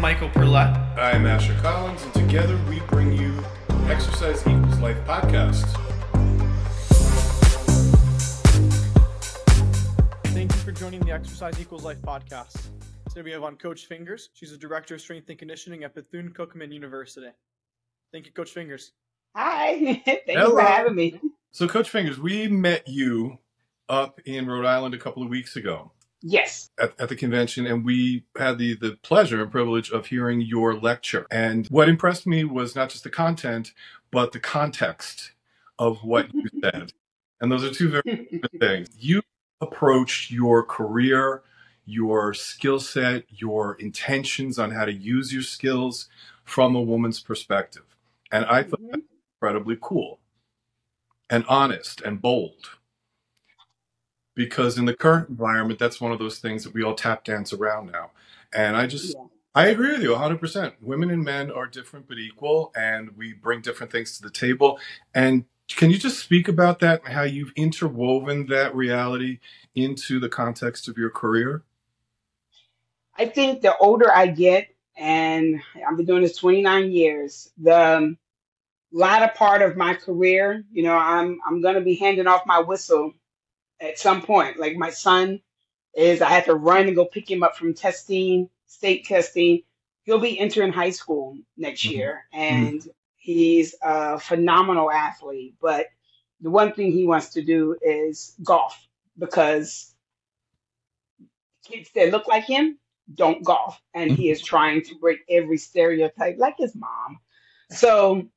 am Michael Perlet. I'm Asher Collins, and together we bring you Exercise Equals Life podcast. Thank you for joining the Exercise Equals Life podcast. Today we have on Coach Fingers. She's a director of strength and conditioning at Bethune Cookman University. Thank you, Coach Fingers. Hi, thank you for having me. So, Coach Fingers, we met you up in Rhode Island a couple of weeks ago Yes. at, at the convention, and we had the, the pleasure and privilege of hearing your lecture. And what impressed me was not just the content, but the context of what you said. And those are two very different things. You approached your career, your skill set, your intentions on how to use your skills from a woman's perspective. And I thought Mhm. incredibly cool and honest and bold. Because in the current environment, that's one of those things that we all tap dance around now. And I just, Yeah. I agree with you 100%. Women and men are different but equal, and we bring different things to the table. And can you just speak about that and how you've interwoven that reality into the context of your career? I think the older I get, and I've been doing this 29 years, the latter part of my career, you know, I'm I'm gonna be handing off my whistle at some point. Like my son is, I had to run and go pick him up from testing, state testing. He'll be entering high school next Mhm. year, and he's a phenomenal athlete. But the one thing he wants to do is golf because kids that look like him don't golf, and he is trying to break every stereotype, like his mom. So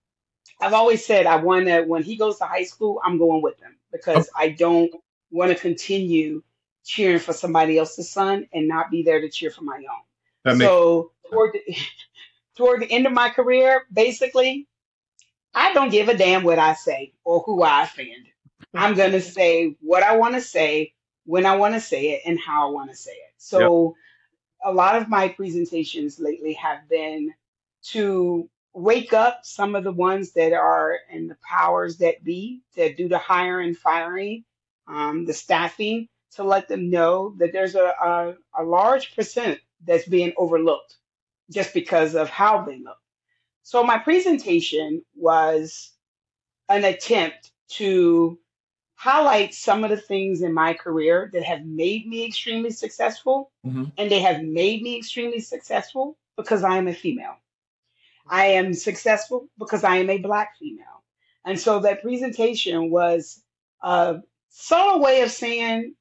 I've always said I want to. When he goes to high school, I'm going with him because I don't want to continue cheering for somebody else's son and not be there to cheer for my own. That makes so toward the, toward the end of my career, basically, I don't give a damn what I say or who I offend. I'm gonna say what I want to say when I want to say it and how I want to say it. So a lot of my presentations lately have been to wake up some of the ones that are in the powers that be that do the hiring, and firing, um, the staffing, to let them know that there's a, a, a large percent that's being overlooked just because of how they look. So my presentation was an attempt to highlight some of the things in my career that have made me extremely successful Mhm. and they have made me extremely successful because I am a female. I am successful because I am a black female. And so that presentation was a subtle way of saying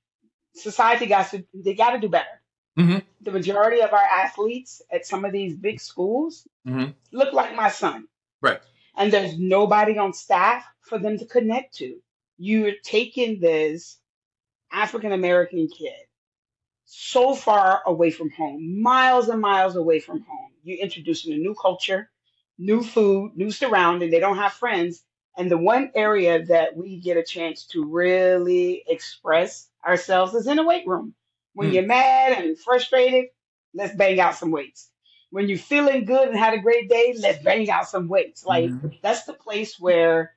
society got to they got to do better. Mhm. The majority of our athletes at some of these big schools Mhm. look like my son. Right. And there's nobody on staff for them to connect to. You're taking this African American kid so far away from home, miles and miles away from home. You're introducing a new culture, new food, new surrounding. They don't have friends. And the one area that we get a chance to really express ourselves is in the weight room. When Hmm. you're mad and frustrated, let's bang out some weights. When you're feeling good and had a great day, let's bang out some weights. Like Mhm. that's the place where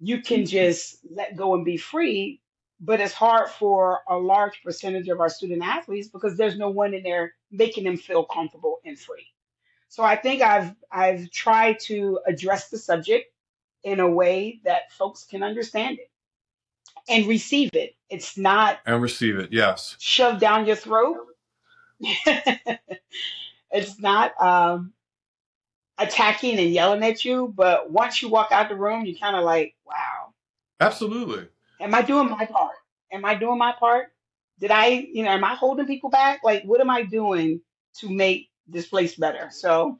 you can just let go and be free. But it's hard for a large percentage of our student athletes because there's no one in there making them feel comfortable and free. So I think I've I've tried to address the subject in a way that folks can understand it and receive it. It's not And receive it, yes. shoved down your throat. it's not um, attacking and yelling at you, but once you walk out the room, you're kind of like, wow, Absolutely. am I doing my part? Am I doing my part? Did I, you know, am I holding people back? Like, what am I doing to make this place better? So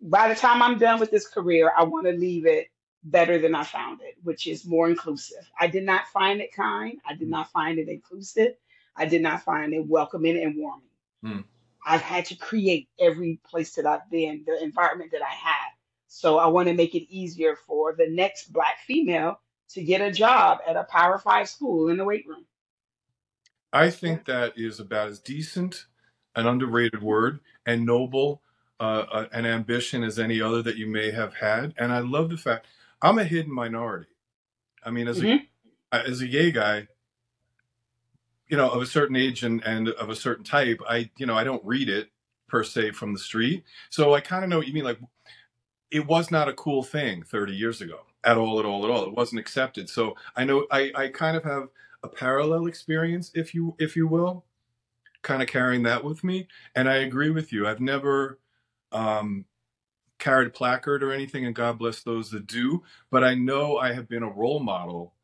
by the time I'm done with this career, I want to leave it better than I found it, which is more inclusive. I did not find it kind. I did not find it inclusive. I did not find it welcoming and warming. Hmm. I've had to create every place that I've been, the environment that I had. So I want to make it easier for the next black female to get a job at a Power Five school in the weight room. I think that is about as decent, an underrated word, and noble uh, uh, an ambition as any other that you may have had. And I love the fact I'm a hidden minority. I mean, as a Mhm. as a gay guy, you know, of a certain age and, and of a certain type, I you know I don't read it. per se from the street. So I kind of know what you mean. Like it was not a cool thing 30 years ago at all, at all, at all. It wasn't accepted. So I know I, I kind of have a parallel experience, if you if you will, kind of carrying that with me. And I agree with you. I've never um, carried a placard or anything, and God bless those that do. But I know I have been a role model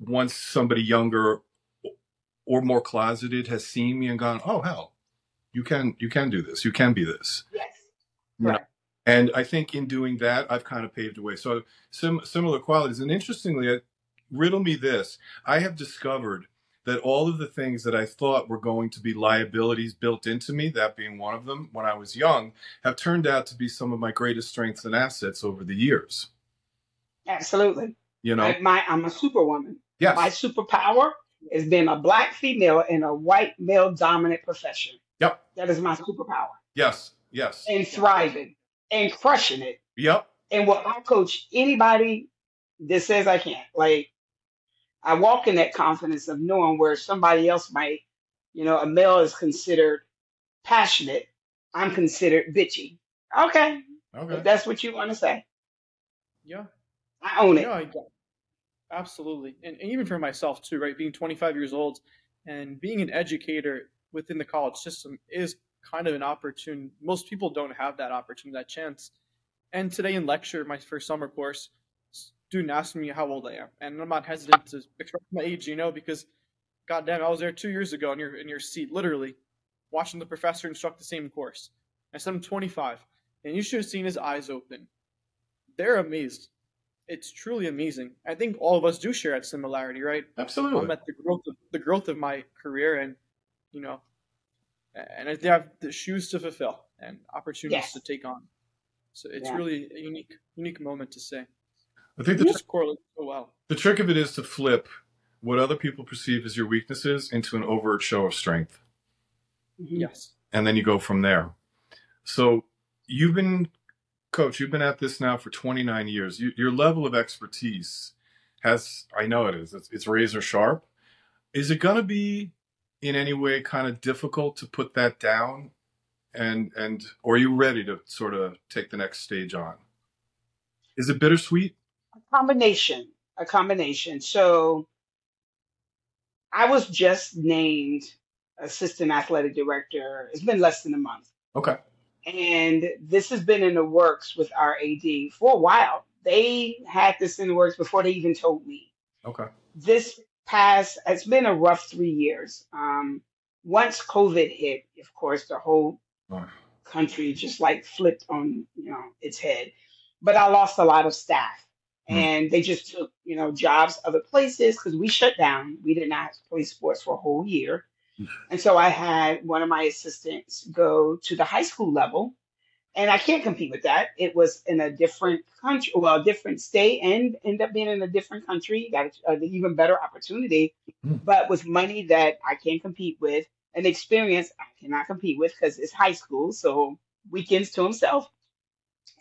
once somebody younger or more closeted has seen me and gone, "Oh hell, you can you can do this. You can be this." Yes. You know? Right. And I think in doing that, I've kind of paved the way. So sim- similar qualities. And interestingly, riddle me this: I have discovered that all of the things that I thought were going to be liabilities built into me, that being one of them when I was young, have turned out to be some of my greatest strengths and assets over the years. Absolutely. You know, my, I'm a superwoman. yes, My superpower is being a black female in a white male dominant profession. yep, That is my superpower. yes, yes, And thriving and crushing it. yep, And what I coach anybody that says I can't. Like I walk in that confidence of knowing where somebody else might, you know, a male is considered passionate. I'm considered bitchy. Okay. If okay, that's what you want to say. Yeah. I own it. No, I absolutely, and, and even for myself too, right? Being 25 years old and being an educator within the college system is kind of an opportunity. Most people don't have that opportunity, that chance. And today in lecture, my first summer course, student asked me how old I am, and I'm not hesitant to express my age, you know, because goddamn, I was there two years ago in your in your seat, literally, watching the professor instruct the same course. I said I'm 25, and you should have seen his eyes open. They're amazed it's truly amazing. I think all of us do share that similarity, right? Absolutely. I'm at the growth of the growth of my career, and you know, and I have the shoes to fulfill and opportunities Yes. to take on. So it's Yeah. really a unique, unique moment to say. I think It the, just correlates so well. the trick of it is to flip what other people perceive as your weaknesses into an overt show of strength. Mhm. Yes. and then you go from there. So you've been, coach, you've been at this now for 29 years. You, your level of expertise has, I know it is, it's, it's razor sharp. Is it going to be in any way kind of difficult to put that down? And, and, or are you ready to sort of take the next stage on? Is it bittersweet? A combination. A combination. So I was just named assistant athletic director. It's been less than a month. Okay. And this has been in the works with our AD for a while. They had this in the works before they even told me. Okay. This past, it's been a rough three years. Um, once COVID hit, of course, the whole Oh, country just like flipped on, you know, its head. But I lost a lot of staff. And they just took, you know, jobs other places because we shut down. We did not play sports for a whole year. And so I had one of my assistants go to the high school level, and I can't compete with that. It was in a different country, well, a different state, and end up being in a different country. Got an even better opportunity, Hmm. but with money that I can't compete with, an experience I cannot compete with because it's high school, so weekends to himself.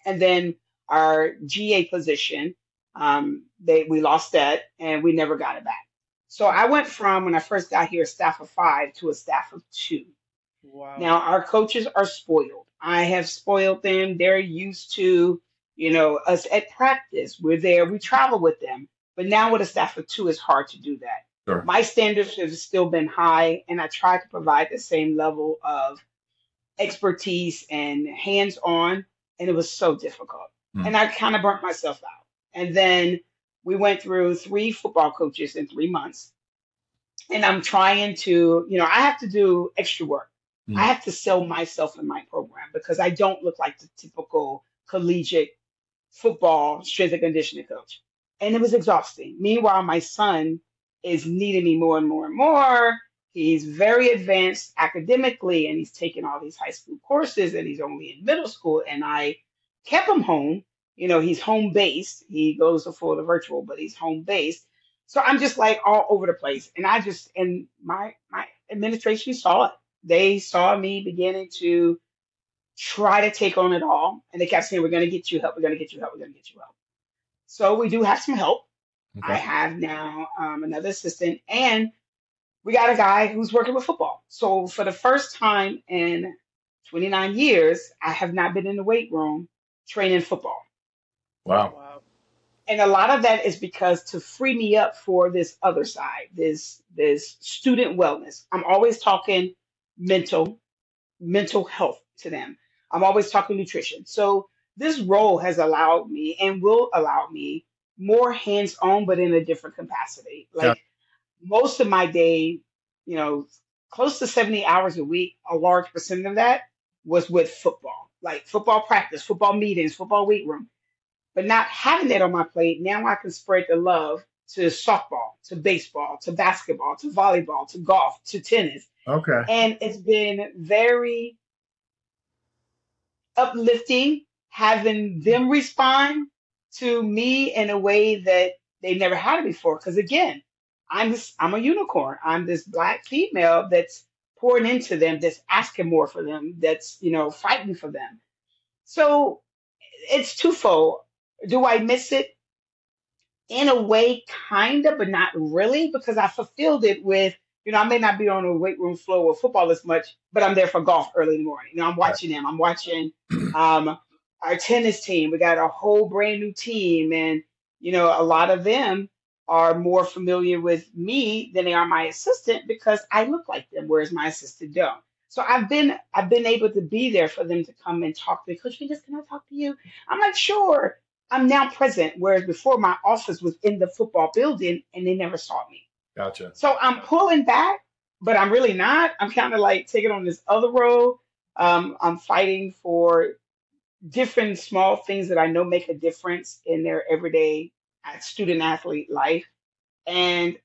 And then our GA position, um, they we lost that, and we never got it back. So I went from when I first got here, a staff of five to a staff of two. Wow. Now our coaches are spoiled. I have spoiled them. They're used to, you know, us at practice. We're there. We travel with them. But now with a staff of two, it's hard to do that. Sure. My standards have still been high, and I try to provide the same level of expertise and hands-on, and it was so difficult. Hmm. And I kind of burnt myself out. And then we went through three football coaches in three months. And I'm trying to, you know, I have to do extra work. Hmm. I have to sell myself in my program because I don't look like the typical collegiate football strength and conditioning coach. And it was exhausting. Meanwhile, my son is needing me more and more and more. He's very advanced academically and he's taking all these high school courses and he's only in middle school. And I kept him home. You know, he's home based. He goes to Florida virtual, but he's home based. So I'm just like all over the place. And I just, and my, my administration saw it. They saw me beginning to try to take on it all. And they kept saying, we're going to get you help. We're going to get you help. We're going to get you help. So we do have some help. I have now um, another assistant, and we got a guy who's working with football. So for the first time in 29 years, I have not been in the weight room training football. Wow. Wow. And a lot of that is because to free me up for this other side, this this student wellness. I'm always talking mental, mental health to them. I'm always talking nutrition. So this role has allowed me and will allow me more hands-on, but in a different capacity. Yeah. Like most of my day, you know, close to 70 hours a week, a large percent of that was with football, like football practice, football meetings, football weight room. But not having that on my plate, now I can spread the love to softball, to baseball, to basketball, to volleyball, to golf, to tennis. Okay. And it's been very uplifting having them respond to me in a way that they never had it before. Because again, I'm this, I'm a unicorn. I'm this black female that's pouring into them, that's asking more for them, that's you know fighting for them. So it's twofold. Do I miss it? In a way, kind of, but not really, because I fulfilled it with, you know, I may not be on a weight room floor with football as much, but I'm there for golf early in the morning. You know, I'm watching them. I'm watching um, our tennis team. We got a whole brand new team, and you know, a lot of them are more familiar with me than they are my assistant because I look like them, whereas my assistant don't. So I've been I've been able to be there for them to come and talk to me. Coach Fingers, can I talk to you? I'm like, sure. I'm now present, whereas before my office was in the football building and they never saw me. Gotcha. So I'm pulling back, but I'm really not. I'm kind of like taking on this other role. Um, I'm fighting for different small things that I know make a difference in their everyday student athlete life. And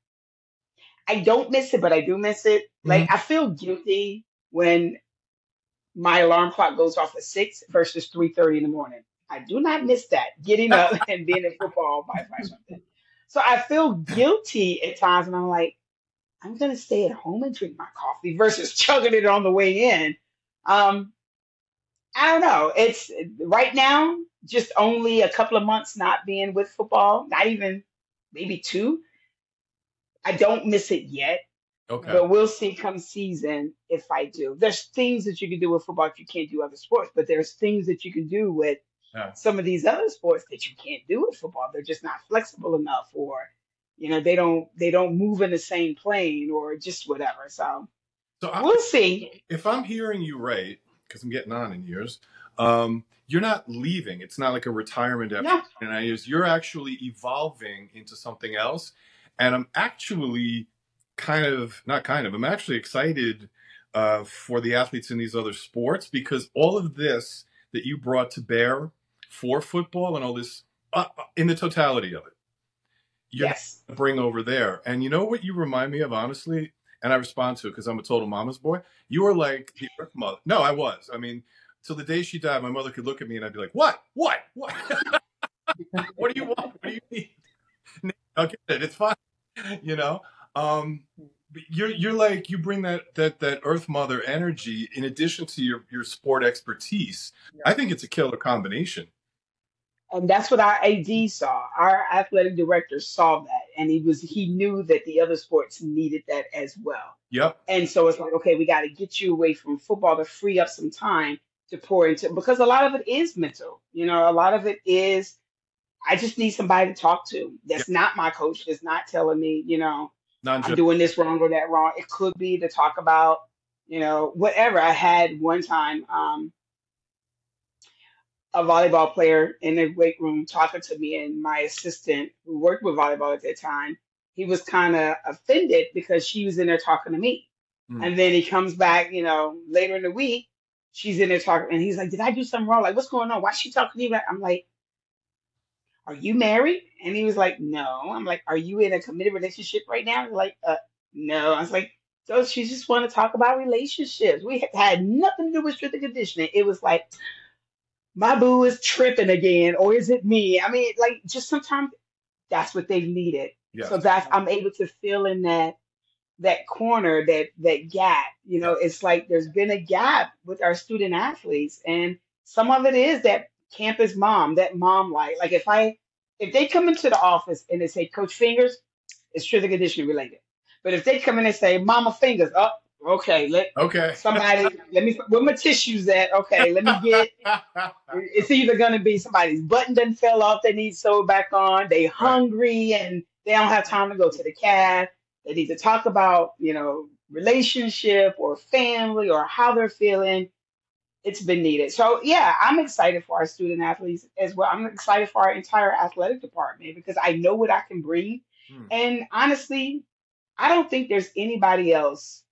I don't miss it, but I do miss it. Like I feel guilty when my alarm clock goes off at six versus three thirty in the morning. I do not miss that getting up and being in football by five something. So I feel guilty at times, and I'm like, I'm gonna stay at home and drink my coffee versus chugging it on the way in. Um, I don't know. It's right now just only a couple of months not being with football, not even maybe two. I don't miss it yet, Okay. but we'll see come season if I do. There's things that you can do with football that you can't do other sports, but there's things that you can do with Yeah. some of these other sports that you can't do with football. They're just not flexible enough, or you know, they don't they don't move in the same plane, or just whatever. So So I, we'll see. if I'm hearing you right, because I'm getting on in years, um, you're not leaving. It's not like a retirement after No, 29 years. You're actually evolving into something else. And I'm actually kind of, not kind of, I'm actually excited uh, for the athletes in these other sports because all of this that you brought to bear for football and all this, uh, uh, in the totality of it, you're yes, bring over there. And you know what you remind me of, honestly? And I respond to it because I'm a total mama's boy. You were like the earth mother. No, I was. I mean, till the day she died, my mother could look at me and I'd be like, "What? What? What? what do you want? What do you need? I'll get it. It's fine." You know. Um, you're you're like you bring that that that earth mother energy in addition to your your sport expertise. I think it's a killer combination. And that's what our AD saw. Our athletic director saw that, and he was he knew that the other sports needed that as well. Yep. And so it's like, okay, we got to get you away from football to free up some time to pour into because a lot of it is mental. You know, a lot of it is I just need somebody to talk to. That's not my coach. That's not telling me, you know, I'm doing this wrong or that wrong. It could be to talk about, you know, whatever. I had one time um, a volleyball player in the weight room talking to me, and my assistant who worked with volleyball at that time, he was kind of offended because she was in there talking to me. Mm. And then he comes back, you know, later in the week, she's in there talking, and he's like, "Did I do something wrong? Like, what's going on? Why is she talking to you?" I'm like, "Are you married?" And he was like, "No." I'm like, "Are you in a committed relationship right now?" He's like, "Uh, no." I was like, "So she just want to talk about relationships. We had nothing to do with strength and conditioning. It was like." My boo is tripping again, or is it me? I mean, like, just sometimes that's what they needed. Yes. So that's I'm able to fill in that that corner, that that gap. You know, it's like there's been a gap with our student athletes, and some of it is that campus mom, that mom light. Like if I if they come into the office and they say Coach Fingers, it's strength and conditioning related. But if they come in and say Mama Fingers, oh, Okay, let Okay. somebody let me where my tissues at? Okay, let me get it's either gonna be somebody's button done fell off, they need sewed back on, they hungry and they don't have time to go to the calf. They need to talk about, you know, relationship or family or how they're feeling. It's been needed. So yeah, I'm excited for our student athletes as well. I'm excited for our entire athletic department because I know what I can bring. Hmm. And honestly, I don't think there's anybody else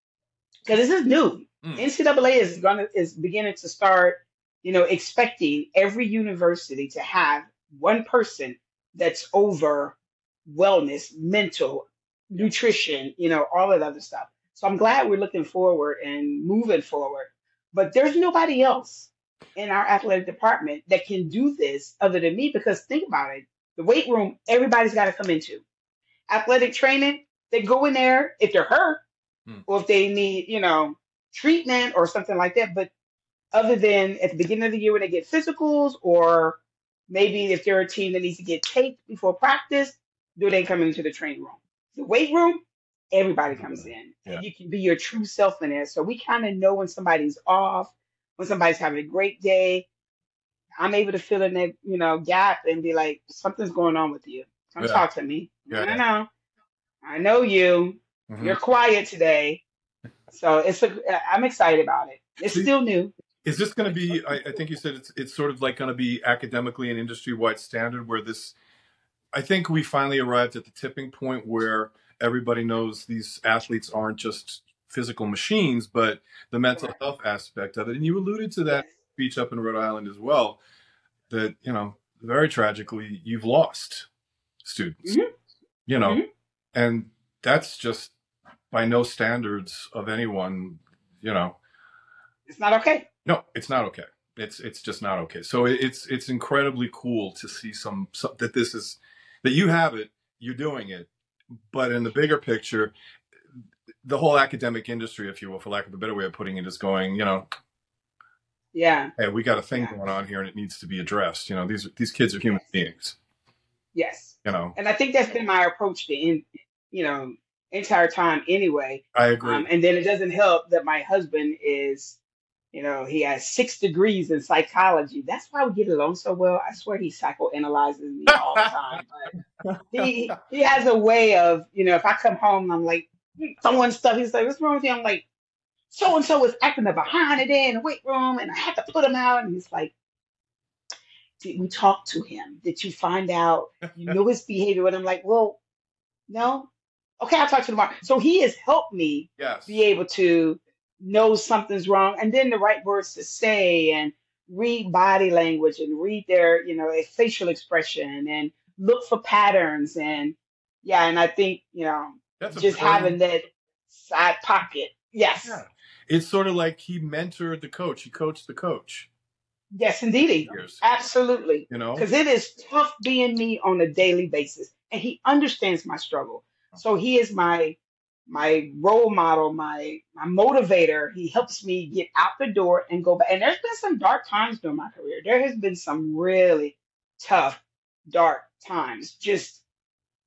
because this is new. Mm. NCAA is gonna is beginning to start, you know, expecting every university to have one person that's over wellness, mental, nutrition, you know, all that other stuff. So I'm glad we're looking forward and moving forward. But there's nobody else in our athletic department that can do this other than me because think about it. The weight room, everybody's got to come into. Athletic training, they go in there if they're hurt Hmm. or if they need, you know, treatment or something like that. But other than at the beginning of the year when they get physicals, or maybe if they're a team that needs to get taped before practice, do they come into the training room? The weight room, everybody comes in, Yeah. and you can be your true self in there. So we kind of know when somebody's off, when somebody's having a great day. I'm able to fill in that, you know, gap and be like, something's going on with you. Come Yeah. talk to me. Yeah, No, yeah. no, I know you. Mhm. You're quiet today. So it's a, I'm excited about it. It's See- still new. Is this going to be? I, I think you said it's it's sort of like going to be academically and industry wide standard where this. I think we finally arrived at the tipping point where everybody knows these athletes aren't just physical machines, but the mental Correct. health aspect of it. And you alluded to that speech up in Rhode Island as well. That you know, very tragically, you've lost students. Mhm. You know, Mhm. and that's just by no standards of anyone. You know, It's not okay. no, it's not okay. It's it's just not okay. So it's it's incredibly cool to see some, some that this is that you have it, you're doing it, but in the bigger picture, the whole academic industry, if you will, for lack of a better way of putting it, is going. You know, Yeah. hey, we got a thing Yeah. going on here, and it needs to be addressed. You know, these these kids are human beings. Yes. You know, And I think that's been my approach to in, you know, entire time anyway. I agree. Um, and then it doesn't help that my husband is, you know, he has six degrees in psychology. That's why we get along so well. I swear he psychoanalyzes me all the time. But he he has a way of, you know, if I come home and I'm like someone's stuff, he's like, "What's wrong with you?" I'm like, "So and so was acting a behind today in the weight room, and I had to put him out." And he's like, "Did we talk to him? Did you find out? You know his behavior?" And I'm like, "Well, no." Okay, I'll talk to you tomorrow. So he has helped me yes. be able to know something's wrong and then the right words to say and read body language and read their you know facial expression and look for patterns and yeah and i think you know That's just having that side pocket yes Yeah. It's sort of like he mentored the coach. He coached the coach. yes indeedy Years. absolutely You know. because it is tough being me on a daily basis and he understands my struggle so he is my my role model my my motivator. He helps me get out the door and go back. And there's been some dark times during my career. There has been some really tough dark times. Just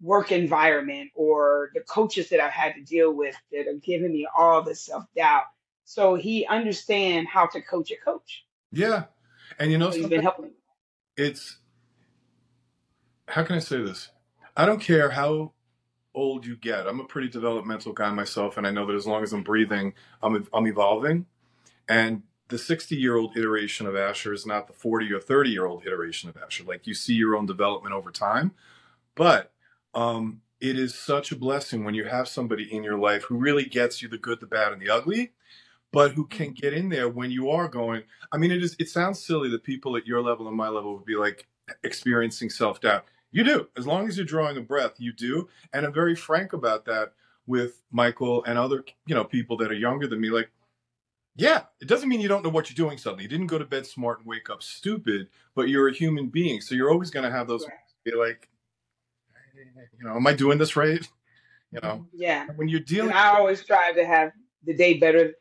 work environment or the coaches that i've had to deal with that are giving me all this self-doubt. So he understands how to coach a coach. Yeah. And you know so he's been helping me. It's how can I say this? I don't care how old you get. I'm a pretty developmental guy myself, and I know that as long as I'm breathing, I'm I'm evolving. And the 60 year old iteration of Asher is not the 40 or 30 year old iteration of Asher. Like you see your own development over time, but um, it is such a blessing when you have somebody in your life who really gets you the good, the bad, and the ugly, but who can get in there when you are going. I mean, it is. It sounds silly that people at your level and my level would be like experiencing self doubt. You do, as long as you're drawing a breath, you do. And I'm very frank about that with Michael and other, you know, people that are younger than me. Like, yeah, it doesn't mean you don't know what you're doing. Suddenly, you didn't go to bed smart and wake up stupid, but you're a human being, so you're always going to have those. Be like, you know, am I doing this right? You know, yeah when you're dealing. And I always strive to have the day better.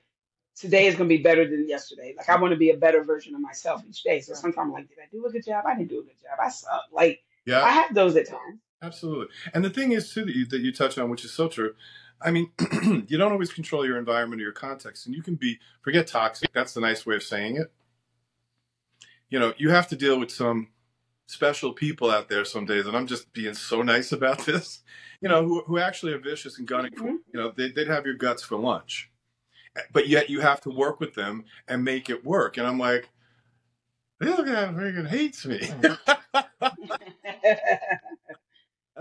Today is going to be better than yesterday. Like I want to be a better version of myself each day. So sometimes I'm like, did I do a good job? I didn't do a good job. I suck. Like yeah, I have those at times. Absolutely. And the thing is too that you that you touch on, which is so true, I mean, you don't always control your environment or your context, and you can be forget toxic. That's the nice way of saying it. You know, you have to deal with some special people out there some days, and I'm just being so nice about this. You know, who who actually are vicious and gunning. For, Mhm. you know, they, they'd have your guts for lunch, but yet you have to work with them and make it work. And I'm like, this guy freaking hates me.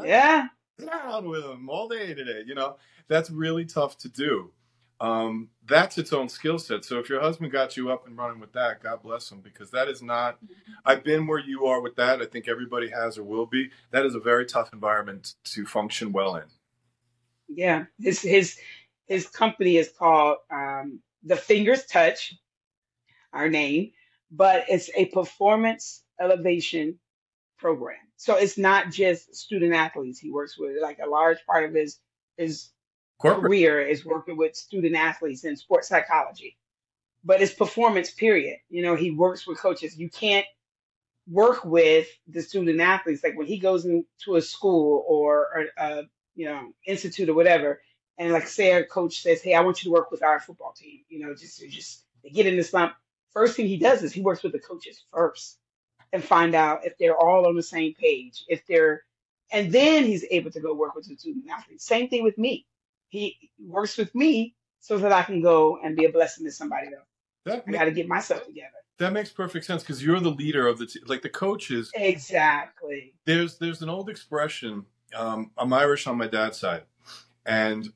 yeah. down with them all day today. You know, that's really tough to do. Um, that's its own skill set. So if your husband got you up and running with that, God bless him, because that is not. I've been where you are with that. I think everybody has or will be. That is a very tough environment to function well in. Yeah. His his his company is called um, The Fingers Touch, our name, but it's a performance elevation program. So it's not just student athletes he works with. Like a large part of his his Corporate. career is working with student athletes in sports psychology. But it's performance period. You know, he works with coaches. You can't work with the student athletes. Like when he goes into a school or a, a you know institute or whatever, and like say a coach says, "Hey, I want you to work with our football team." You know, just just they get in the slump. First thing he does is he works with the coaches first and find out if they're all on the same page, if they're, and then he's able to go work with the student athletes. Same thing with me. He works with me so that I can go and be a blessing to somebody else. That I got to get myself together. that makes perfect sense because you're the leader of the team. Like the coaches, Exactly. there's there's an old expression. Um, I'm Irish on my dad's side, and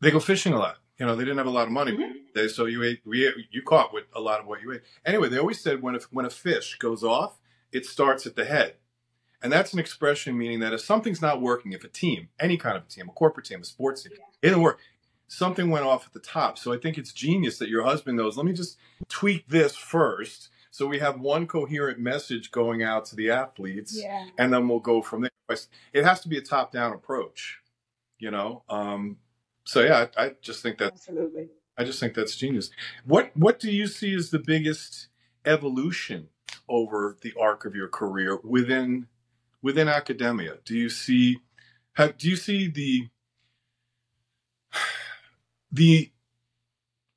they go fishing a lot. You know, they didn't have a lot of money. Mhm. They, so you ate, we ate, you caught with a lot of what you ate. Anyway, they always said when a, when a fish goes off, it starts at the head. And that's an expression meaning that if something's not working, if a team, any kind of a team, a corporate team, a sports team, it didn't work, something went off at the top. So I think it's genius that your husband knows, let me just tweak this first. So we have one coherent message going out to the athletes Yeah. and then we'll go from there. It has to be a top down approach, you know? Um, so yeah, I, I just think that Absolutely. I just think that's genius. What what do you see as the biggest evolution over the arc of your career within within academia? Do you see have, do you see the the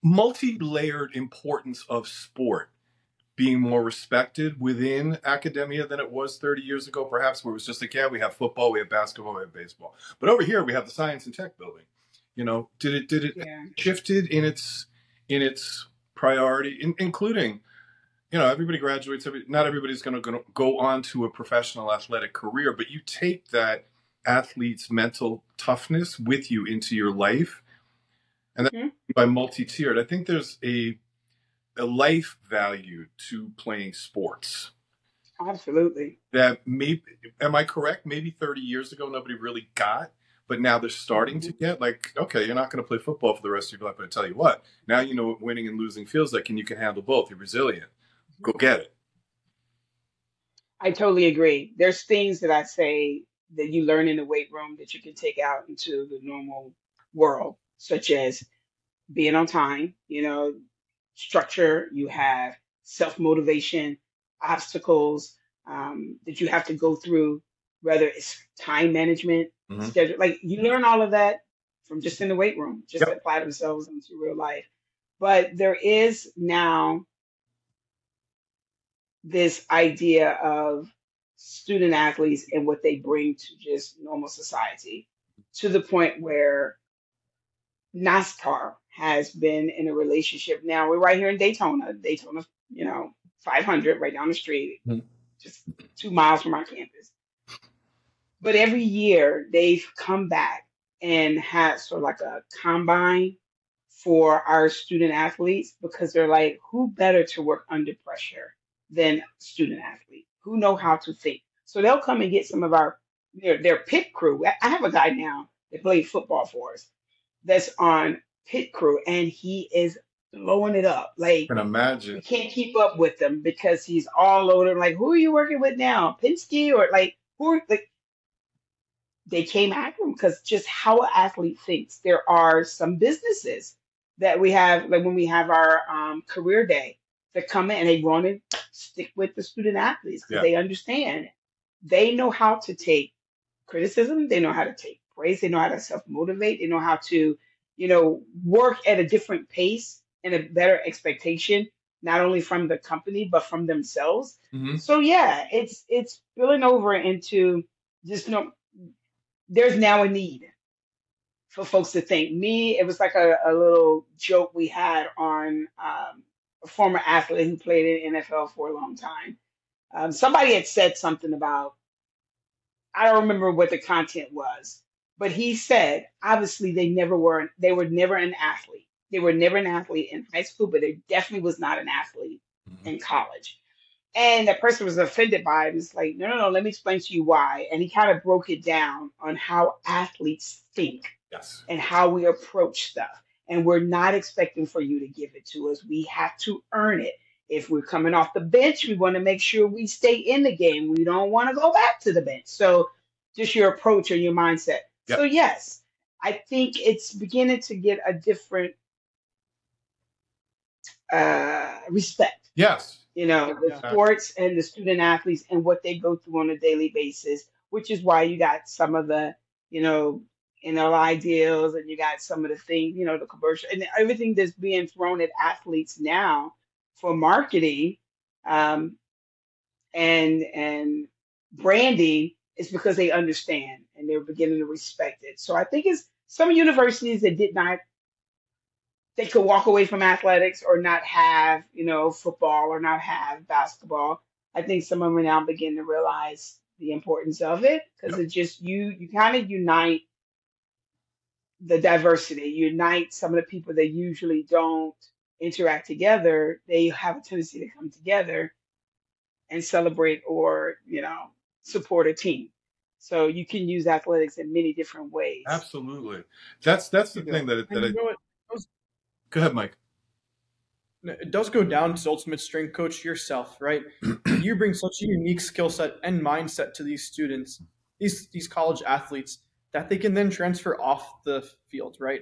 multi-layered importance of sport being more respected within academia than it was 30 years ago perhaps where it was just like yeah we have football we have basketball we have baseball but over here we have the science and tech building you know did it did it Yeah. shifted in its in its priority, in, including, you know, everybody graduates. Every, not everybody's going to go on to a professional athletic career, but you take that athlete's mental toughness with you into your life, and Mhm. by multi-tiered. I think there's a a life value to playing sports Absolutely. that maybe am I correct? Maybe 30 years ago nobody really got, but now they're starting to get like, okay, you're not going to play football for the rest of your life, but I tell you what, now you know what winning and losing feels like, and you can handle both. You're resilient. Go get it. I totally agree. There's things that I say that you learn in the weight room that you can take out into the normal world, such as being on time, you know, structure, you have self motivation, obstacles um, that you have to go through, whether it's time management, Mhm. schedule. Like you learn all of that from just in the weight room, just Yep. apply themselves into real life. But there is now this idea of student athletes and what they bring to just normal society to the point where NASCAR has been in a relationship. Now we're right here in Daytona, Daytona, you know, 500 right down the street, Mhm. just two miles from our campus. But every year they've come back and had sort of like a combine for our student athletes because they're like, who better to work under pressure than student athletes who know how to think? So they'll come and get some of our their, their pit crew. I have a guy now that played football for us that's on pit crew and he is blowing it up. Like I can we imagine. can't keep up with them because he's all over. Like, who are you working with now? Penske or like who? Are, like they came after him because just how an athlete thinks. There are some businesses that we have, like when we have our um, career day, that come in and they want to stick with the student athletes because Yeah. they understand. They know how to take criticism. They know how to take praise. They know how to self motivate. They know how to, you know, work at a different pace and a better expectation, not only from the company but from themselves. hmm So yeah, it's it's spilling over into just you know, there's now a need for folks to think. Me, it was like a, a little joke we had on um, a former athlete who played in NFL for a long time. Um, somebody had said something about I don't remember what the content was, but he said obviously they never were they were never an athlete. They were never an athlete in high school, but they definitely was not an athlete hmm in college. And that person was offended by it. It's like, no, no, no, let me explain to you why. And he kind of broke it down on how athletes think Yes. and how we approach stuff. And we're not expecting for you to give it to us. We have to earn it. If we're coming off the bench, we want to make sure we stay in the game. We don't want to go back to the bench. So just your approach and your mindset. So yes, I think it's beginning to get a different uh, respect Yes. You know, the sports and the student athletes and what they go through on a daily basis, which is why you got some of the, you know, NLI deals and you got some of the things, you know, the commercial and everything that's being thrown at athletes now for marketing um, and and branding is because they understand and they're beginning to respect it. So I think it's some universities that did not they could walk away from athletics or not have, you know, football or not have basketball. I think some of them now begin to realize the importance of it because Yep. it just you you kind of unite the diversity, unite some of the people that usually don't interact together. They have a tendency to come together and celebrate or you know support a team. So you can use athletics in many different ways. Absolutely. That's that's the You know, thing that and that you I, know what? Those- go ahead, Mike. It does go down to ultimate strength coach yourself, right? you bring such a unique skill set and mindset to these students, these these college athletes, that they can then transfer off the field, right?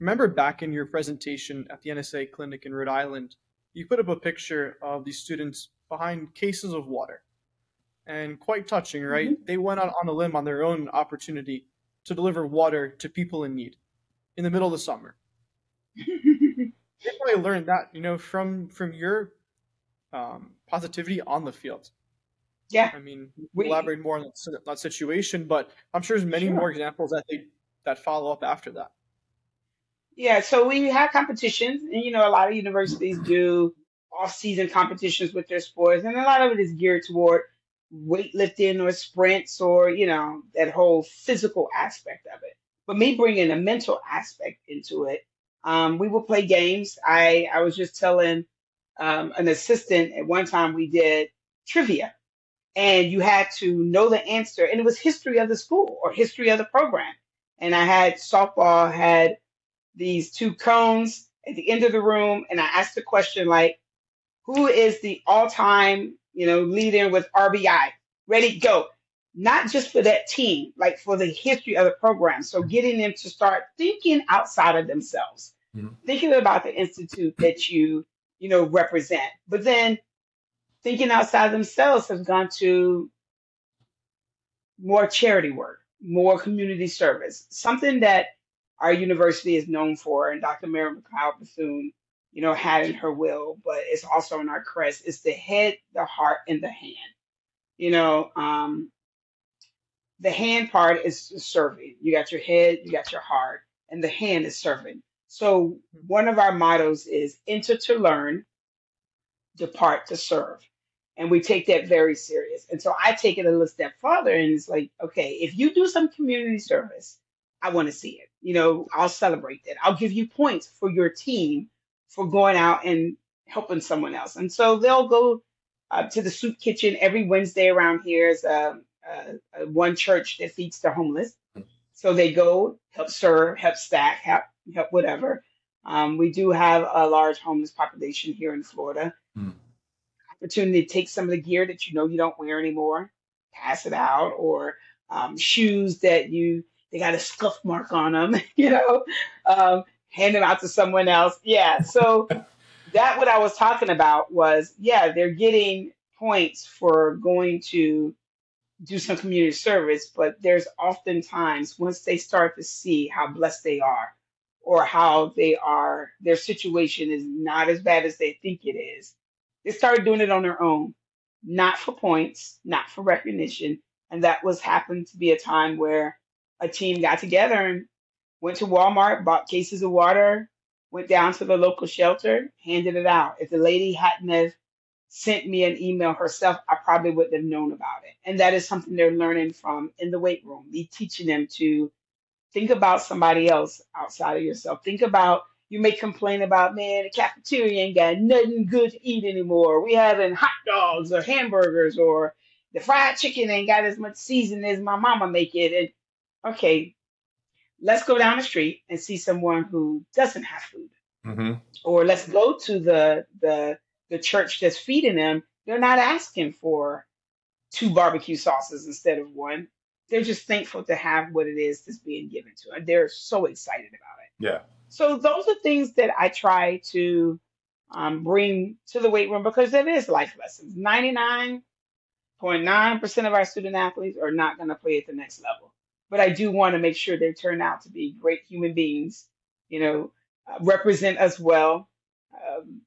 Remember back in your presentation at the NSCA clinic in Rhode Island, you put up a picture of these students behind cases of water. And quite touching, right? Mm-hmm. They went out on a limb on their own opportunity to deliver water to people in need in the middle of the summer. They probably learned that, you know, from from your um, positivity on the field. yeah, I mean, we elaborate more on that, that situation, but I'm sure there's many sure. more examples that they that follow up after that. Yeah, so we have competitions, and you know, a lot of universities do off-season competitions with their sports, and a lot of it is geared toward weightlifting or sprints or you know that whole physical aspect of it. But me bringing a mental aspect into it, um, we will play games. I I was just telling um, an assistant at one time we did trivia, and you had to know the answer, and it was history of the school or history of the program. And I had softball had these two cones at the end of the room, and I asked the question like, "Who is the all-time, you know, leader with RBI? Ready, go!" Not just for that team, like for the history of the program. So getting them to start thinking outside of themselves, Mhm. thinking about the institute that you, you know, represent. But then thinking outside themselves have gone to more charity work, more community service, something that our university is known for, and Dr. Mary McLeod Bethune, you know, had in her will, but it's also in our crest. It's the head, the heart, and the hand. You know, um, the hand part is serving. You got your head, you got your heart, and the hand is serving. So mm-hmm. one of our mottos is enter to learn, depart to serve. And we take that very serious. And so I take it a little step further and it's like, okay, if you do some community service, I want to see it. You know, I'll celebrate that. I'll give you points for your team for going out and helping someone else. And so they'll go uh, to the soup kitchen every Wednesday around here is a, a, a one church that feeds the homeless. Mm-hmm. So they go help serve, help stack, help help whatever. Um, we do have a large homeless population here in Florida. Hmm. Opportunity to take some of the gear that you know you don't wear anymore, pass it out, or um, shoes that you they got a scuff mark on them, you know, um, hand them out to someone else. Yeah, so that what I was talking about was yeah they're getting points for going to do some community service, but there's oftentimes once they start to see how blessed they are or how they are, their situation is not as bad as they think it is, they started doing it on their own, not for points, not for recognition. And that was happened to be a time where a team got together and went to Walmart, bought cases of water, went down to the local shelter, handed it out. If the lady hadn't have sent me an email herself, I probably wouldn't have known about it. And that is something they're learning from in the weight room. Me teaching them to think about somebody else outside of yourself. Think about you may complain about, man, the cafeteria ain't got nothing good to eat anymore. We having hot dogs or hamburgers or the fried chicken ain't got as much season as my mama make it. And okay, let's go down the street and see someone who doesn't have food. hmm Or let's go to the the the church that's feeding them. They're not asking for two barbecue sauces instead of one. They're just thankful to have what it is that's being given to them. They're so excited about it. Yeah. So those are things that I try to um, bring to the weight room because it is life lessons. 99.9% of our student athletes are not going to play at the next level. But I do want to make sure they turn out to be great human beings, you know, uh, represent us well, um,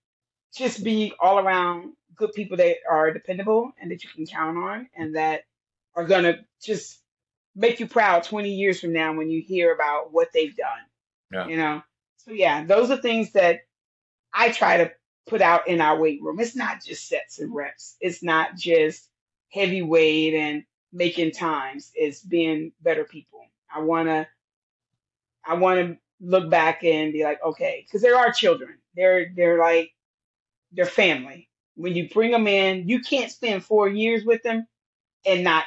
just be all around good people that are dependable and that you can count on and that are going to just make you proud 20 years from now when you hear about what they've done. Yeah. you know? So yeah those are things that i try to put out in our weight room. It's not just sets and reps. It's not just heavy weight and making times. It's being better people. I want to i want to look back and be like okay because there are children. They're they're like they're family. When you bring them in you can't spend four years with them and not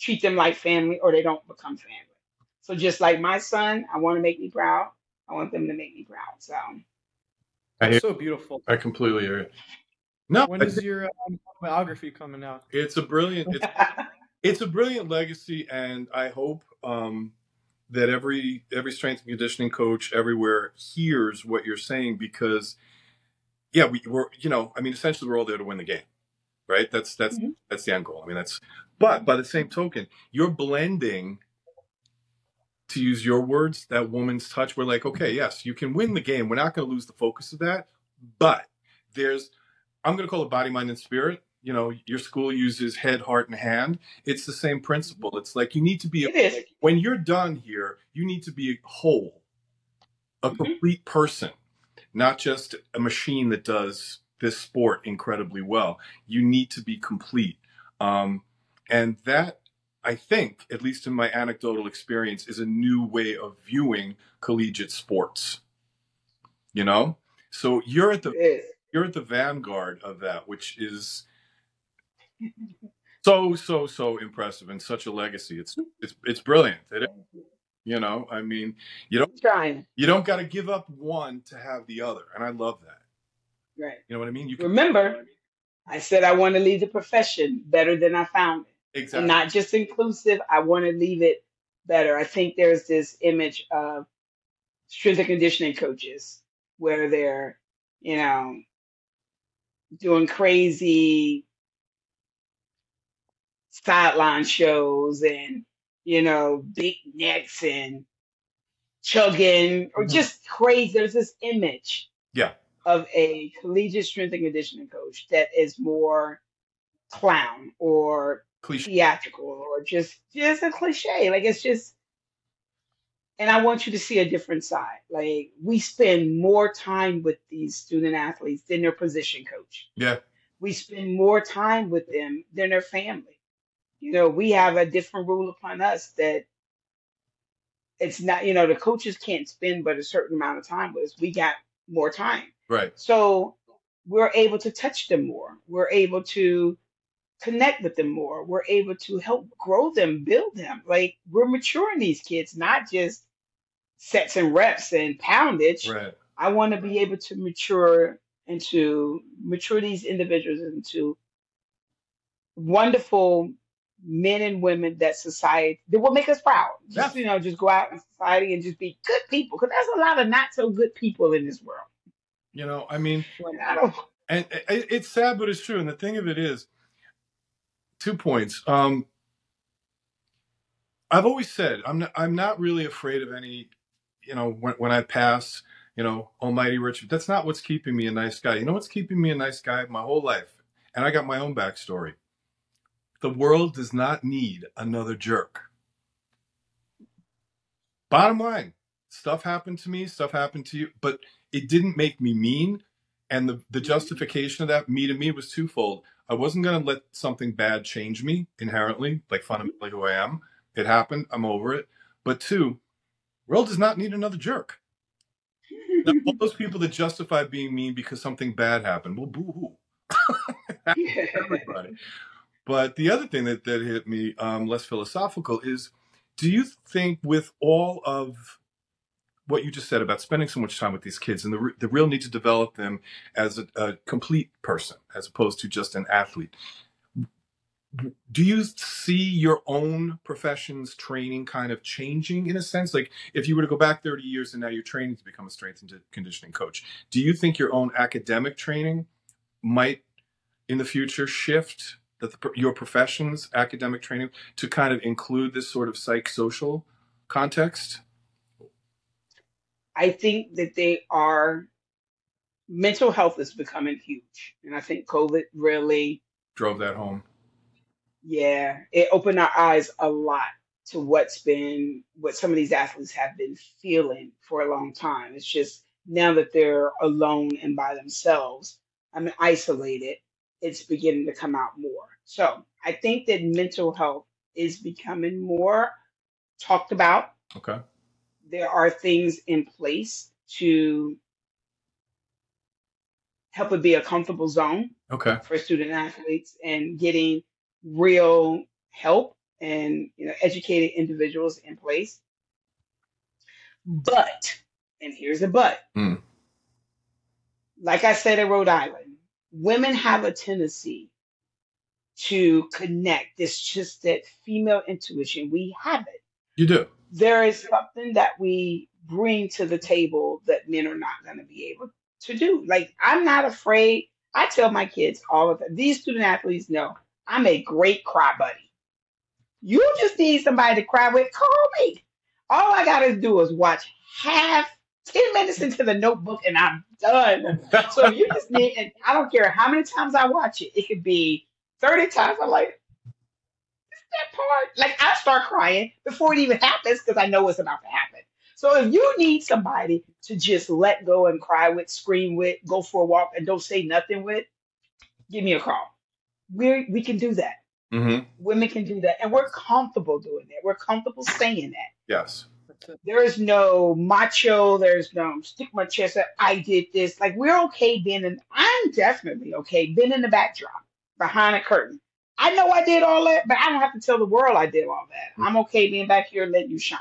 treat them like family or they don't become family so just like my son i want to make me proud i want them to make me proud so I hear, So beautiful. I completely agree. No, When I is your um, biography coming out? it's a brilliant. It's it's a brilliant legacy, and I hope um, that every every strength and conditioning coach everywhere hears what you're saying because, yeah, we, we're you know, I mean, essentially, we're all there to win the game, right? That's that's Mhm. that's the end goal. I mean, that's. But by the same token, you're blending. To use your words, that woman's touch. We're like, okay, yes, you can win the game. We're not going to lose the focus of that, but there's I'm going to call it body, mind, and spirit. You know, your school uses head, heart, and hand. It's the same principle. It's like you need to be, is when you're done here, you need to be whole, a Mhm. complete person, not just a machine that does this sport incredibly well. You need to be complete. Um, and that, I think, at least in my anecdotal experience, is a new way of viewing collegiate sports. You know? So you're at the you're at the vanguard of that, which is so so so impressive and such a legacy. It's it's it's brilliant. It, you know, I mean, you don't trying you don't got to give up one to have the other, and I love that. right You know what I mean? You can remember i said i want to leave the profession better than i found it exactly not just inclusive. I want to leave it better. I think there's this image of strength and conditioning coaches where they're, you know, doing crazy sideline shows and, you know, big necks and chugging or Mhm. just crazy. There's this image yeah of a collegiate strength and conditioning coach that is more clown or cliche. theatrical or just just a cliche. Like it's just and I want you to see a different side. Like we spend more time with these student athletes than their position coach. Yeah, We spend more time with them than their family. You know, we have a different rule upon us that it's not, you know, the coaches can't spend but a certain amount of time with us. We got more time. right. So we're able to touch them more. We're able to connect with them more. We're able to help grow them, build them. Like we're maturing these kids, not just sets and reps and poundage. Right. I want to be able to mature into mature these individuals into wonderful men and women that society that will make us proud. Just Yeah. you know, just go out in society and just be good people. Because there's a lot of not so good people in this world. You know, I mean, And I and it's sad, but it's true. And the thing of it is, two points. Um, I've always said I'm not, I'm not really afraid of any, you know, when, when I pass, you know, almighty Richard. That's not what's keeping me a nice guy. You know what's keeping me a nice guy my whole life? And I got my own backstory. The world does not need another jerk. Bottom line, stuff happened to me, stuff happened to you, but it didn't make me mean. And the, the justification of that me to me was twofold. I wasn't going to let something bad change me inherently, like fundamentally who I am. It happened. I'm over it. But two, world does not need another jerk. Now, all those people that justify being mean because something bad happened, well, boo hoo. Everybody. But the other thing that, that hit me, um, less philosophical, is do you think with all of what you just said about spending so much time with these kids and the, re- the real need to develop them as a, a complete person as opposed to just an athlete, do you see your own profession's training kind of changing in a sense? Like if you were to go back 30 years and now you're training to become a strength and conditioning coach, do you think your own academic training might in the future shift that the, your profession's academic training to kind of include this sort of psych-social context? I think that they are mental health is becoming huge. And I think COVID really drove that home. Yeah, it opened our eyes a lot to what's been what some of these athletes have been feeling for a long time. It's just now that they're alone and by themselves, I mean isolated, it's beginning to come out more. So I think that mental health is becoming more talked about. Okay. There are things in place to help it be a comfortable zone Okay. for student athletes and getting real help and you know educated individuals in place. But, and here's a but, Hmm. like I said at Rhode Island, women have a tendency to connect. It's just that female intuition. We have it. You do. There is something that we bring to the table that men are not going to be able to do. Like, I'm not afraid. I tell my kids all of that. These student athletes know I'm a great cry buddy. You just need somebody to cry with, call me. All I got to do is watch half, 10 minutes into the notebook and I'm done. So you just need, and I don't care how many times I watch it, it could be 30 times. I'm like, that part. Like I start crying before it even happens because I know it's about to happen. So if you need somebody to just let go and cry with, scream with, go for a walk and don't say nothing with, give me a call. We we can do that. Mm-hmm. Women can do that, and we're comfortable doing that. We're comfortable saying that. Yes. There is no macho. There's no stick my chest. out, I did this. Like we're okay being in. I'm definitely okay being in the backdrop behind a curtain. I know I did all that, but I don't have to tell the world I did all that. I'm okay being back here and letting you shine.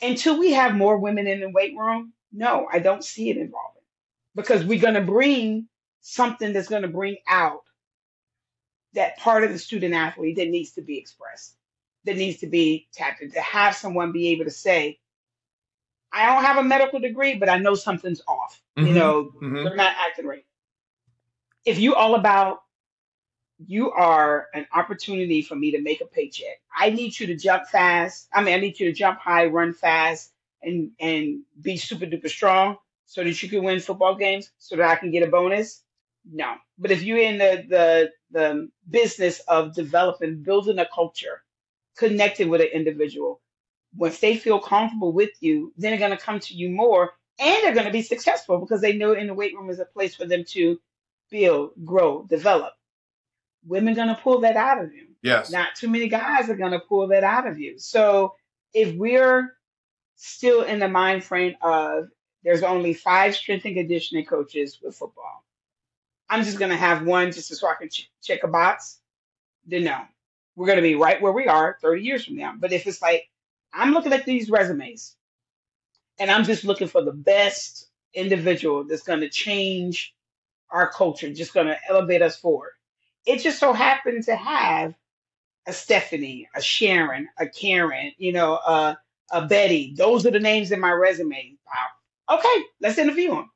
Until we have more women in the weight room, no, I don't see it evolving because we're going to bring something that's going to bring out that part of the student athlete that needs to be expressed, that needs to be tapped into. To have someone be able to say, I don't have a medical degree, but I know something's off. You Mhm. know, Mhm. they're not acting right. If you all about you are an opportunity for me to make a paycheck. I need you to jump fast. I mean, I need you to jump high, run fast, and and be super duper strong so that you can win football games, so that I can get a bonus. No, but if you're in the the the business of developing, building a culture, connecting with an individual, once they feel comfortable with you, then they're going to come to you more, and they're going to be successful because they know in the weight room is a place for them to build, grow, develop women gonna pull that out of you. Yes. Not too many guys are gonna pull that out of you. So if we're still in the mind frame of there's only five strength and conditioning coaches with football, I'm just gonna have one just so I can ch- check a box. Then no, we're gonna be right where we are 30 years from now. But if it's like I'm looking at these resumes and I'm just looking for the best individual that's gonna change our culture, just gonna elevate us forward it just so happened to have a Stephanie, a Sharon, a Karen, you know, uh, a Betty. Those are the names in my resume. Wow. Okay, let's interview them.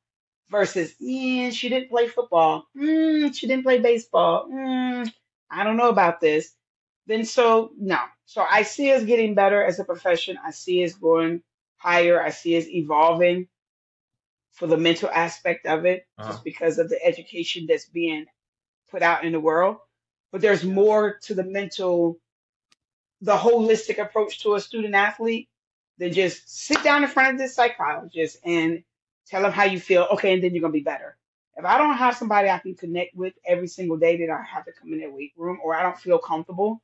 Versus, yeah, she didn't play football. Mm, she didn't play baseball. Mm, I don't know about this. then so no. So I see us getting better as a profession. I see us going higher. I see us evolving for the mental aspect of it, Uh-huh. just because of the education that's being put out in the world. But there's more to the mental, the holistic approach to a student athlete than just sit down in front of this psychologist and tell them how you feel. Okay, and then you're gonna be better. If I don't have somebody I can connect with every single day that I have to come in their weight room, or I don't feel comfortable,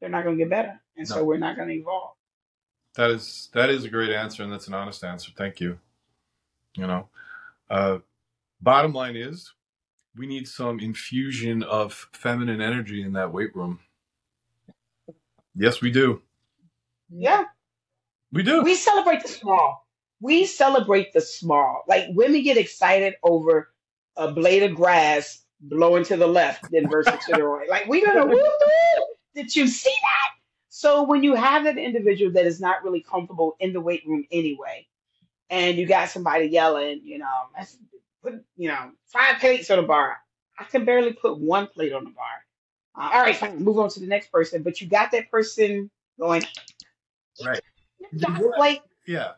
they're not gonna get better, and so we're not gonna evolve. That is that is a great answer, and that's an honest answer. Thank you. You know, uh, bottom line is, we need some infusion of feminine energy in that weight room. Yes, we do. Yeah. We do. We celebrate the small. We celebrate the small. Like women get excited over a blade of grass blowing to the left then versus to the right. Like we're gonna woo woo. Did you see that? So when you have an individual that is not really comfortable in the weight room anyway, and you got somebody yelling, you know, put you know five plates on the bar. I can barely put one plate on the bar. Uh, all right, fine, move on to the next person. But you got that person going, Right. like Yeah,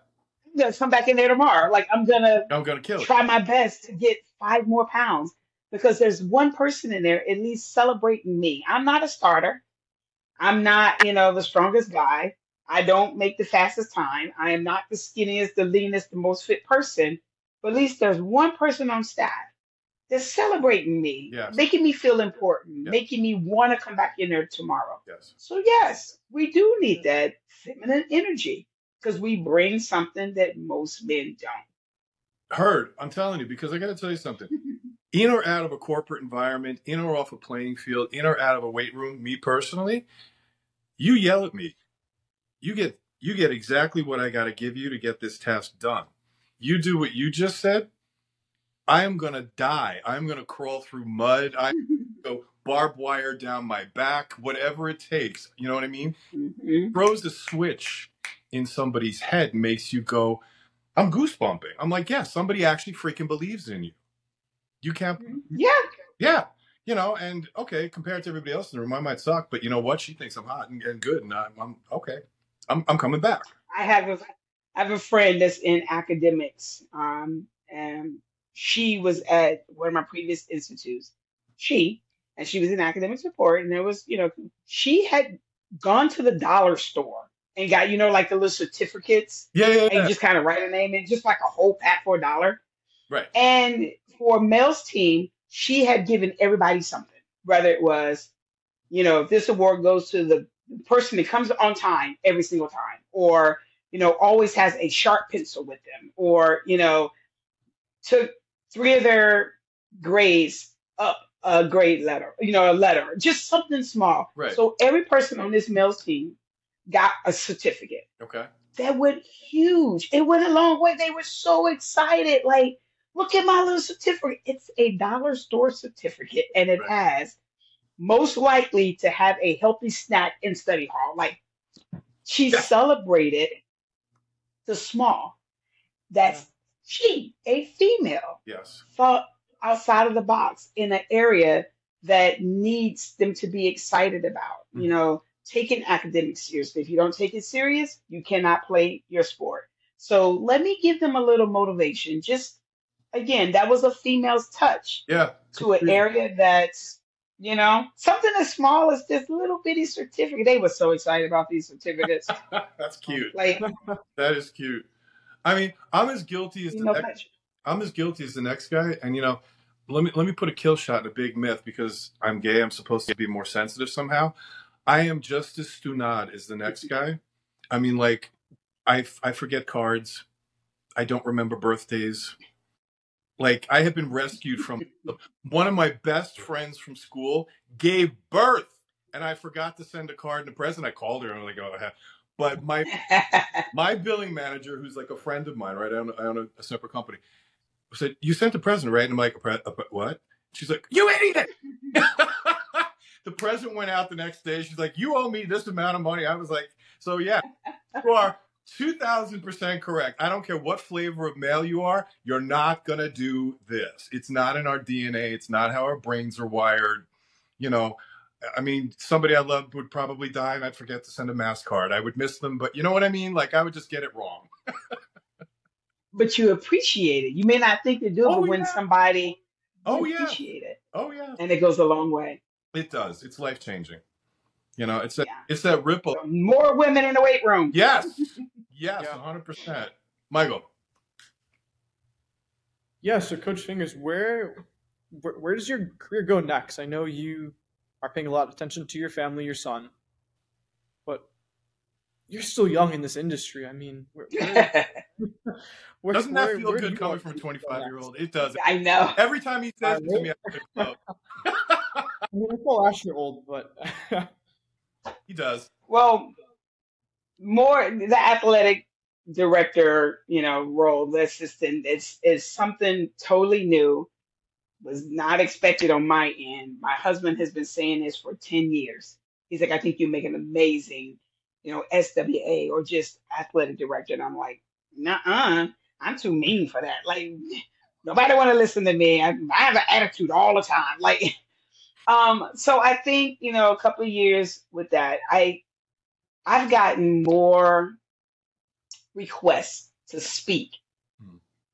I'm gonna come back in there tomorrow. Like I'm gonna I'm gonna kill it. try my best to get five more pounds because there's one person in there at least celebrating me. I'm not a starter. I'm not, you know, the strongest guy. I don't make the fastest time. I am not the skinniest, the leanest, the most fit person. But at least there's one person on staff that's celebrating me, Yes. making me feel important, Yeah. making me want to come back in there tomorrow. Yes. So yes, we do need that feminine energy because we bring something that most men don't. Heard. I'm telling you because I got to tell you something. In or out of a corporate environment, in or off a playing field, in or out of a weight room, me personally, you yell at me. You get you get exactly what I got to give you to get this task done. You do what you just said. I am gonna die. I'm gonna crawl through mud. I go barbed wire down my back, whatever it takes. You know what I mean? Mhm. throws a switch in somebody's head makes you go, I'm goosebumping. I'm like, yeah, somebody actually freaking believes in you. You can't, Yeah, yeah, you know, and okay, compared to everybody else in the room, I might suck, but you know what? She thinks I'm hot and, and good, and I'm, I'm okay. I'm, I'm coming back. I have a I have a friend that's in academics, um, and she was at one of my previous institutes. She and she was in academic support, and there was, you know, she had gone to the dollar store and got, you know, like the little certificates, Yeah, yeah, and yeah. just kind of write a name in, just like a whole pack for a dollar. Right. And for Mel's team, she had given everybody something, whether it was, you know, if this award goes to the person that comes on time every single time, or, you know, always has a sharp pencil with them, or, you know, took three of their grades up a grade letter, you know, a letter, just something small. Right. So every person on this Mel's team got a certificate Okay. that went huge. It went a long way. They were so excited. Like, look at my little certificate. It's a dollar store certificate, and it Right. has most likely to have a healthy snack in study hall. Like, she Yeah. celebrated the small. That's she, a female, Yes. thought outside of the box in an area that needs them to be excited about. Mm. You know, taking academics seriously. If you don't take it serious, you cannot play your sport. So let me give them a little motivation. Just again, that was a female's touch Yeah. to an area that's, you know, something as small as this little bitty certificate. They were so excited about these certificates. That's cute. Like, That is cute. I mean, I'm as guilty as the next I'm as guilty as the next guy, and you know, let me let me put a kill shot in a big myth because I'm gay. I'm supposed to be more sensitive somehow. I am just as stunad as the next guy. I mean, like, I I forget cards. I don't remember birthdays. Like, I have been rescued from one of my best friends from school gave birth, and I forgot to send a card and a present. I called her and I'm like, oh, but my my billing manager, who's like a friend of mine, right? I own, I own a, a separate company, said, "You sent a present, right?" And I'm like, a pre- a pre- "What?" She's like, "You idiot!" the present went out the next day. She's like, "You owe me this amount of money." I was like, "So yeah, you are two thousand percent correct. I don't care what flavor of male you are. You're not gonna do this. It's not in our DNA. It's not how our brains are wired. You know." I mean, somebody I loved would probably die, and I'd forget to send a mass card. I would miss them, but you know what I mean. Like I would just get it wrong. but you appreciate it. You may not think to do it, Oh but when somebody Oh yeah. appreciate it, Oh yeah. and it goes a long way. It does. It's life changing. You know, it's that Yeah. it's that ripple. More women in the weight room. Yes. Yes, Yeah. hundred percent. Michael. Yeah, so Coach Fingers, where, where where does your career go next? I know you are paying a lot of attention to your family, your son, but you're still young in this industry. I mean, where, where, where, Doesn't that feel where good coming from a 25 year old? It does. I know. Every time he says it to I me, I think, oh, I mean, I feel Asher old, but he does. Well, more the athletic director, you know, role, the assistant, is is something totally new. Was not expected on my end. My husband has been saying this for 10 years. He's like, I think you make an amazing, you know, SWA or just athletic director. And I'm like, nah, I'm too mean for that. Like, nobody want to listen to me. I, I have an attitude all the time. Like, um, so I think, you know, a couple years with that, I I've gotten more requests to speak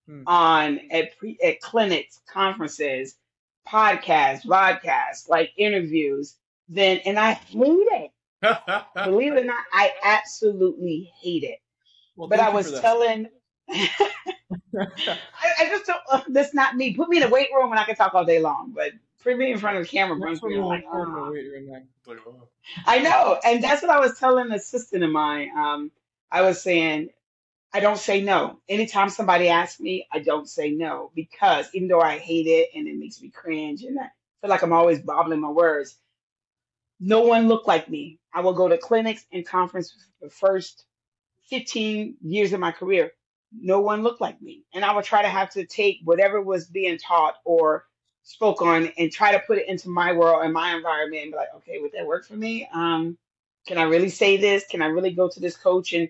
Hmm. on at pre, at clinics, conferences, podcasts, broadcasts, like interviews. Then, and I hate it. Believe it or not, I absolutely hate it. well, But I was telling, I, I just don't. Uh, that's not me. Put me in a weight room and I can talk all day long. But put me in front of the camera brings me like, looking for in the weight room, man. Like, oh. I know, and that's what I was telling an assistant of mine. Um, I was saying, I don't say no. Anytime somebody asks me, I don't say no because even though I hate it and it makes me cringe and I feel like I'm always bobbling my words, no one looked like me. I will go to clinics and conferences for the first 15 years of my career. No one looked like me. And I would try to have to take whatever was being taught or spoke on and try to put it into my world and my environment and be like, okay, would that work for me? Um, can I really say this? Can I really go to this coach? And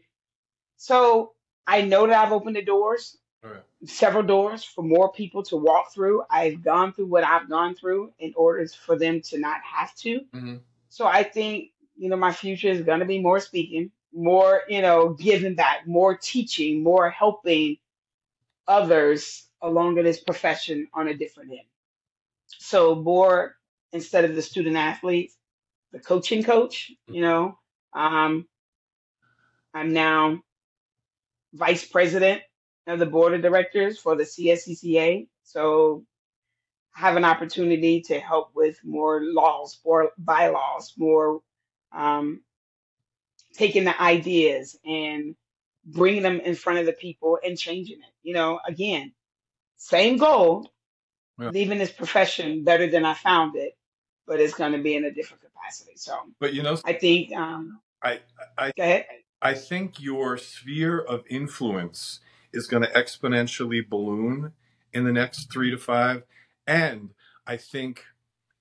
so I know that I've opened the doors, right. several doors for more people to walk through. I've gone through what I've gone through in order for them to not have to. Mhm. So I think, you know, my future is going to be more speaking, more, you know, giving back, more teaching, more helping others along in this profession on a different end. So more instead of the student athlete, the coaching coach, you know, um, I'm now vice president of the board of directors for the CSCCA. So I have an opportunity to help with more laws, more bylaws, more um, taking the ideas and bringing them in front of the people and changing it. You know, again, same goal, Yeah. leaving this profession better than I found it, but it's going to be in a different capacity. So But you know, I think, um, I I go ahead. I think your sphere of influence is going to exponentially balloon in the next three to five. And I think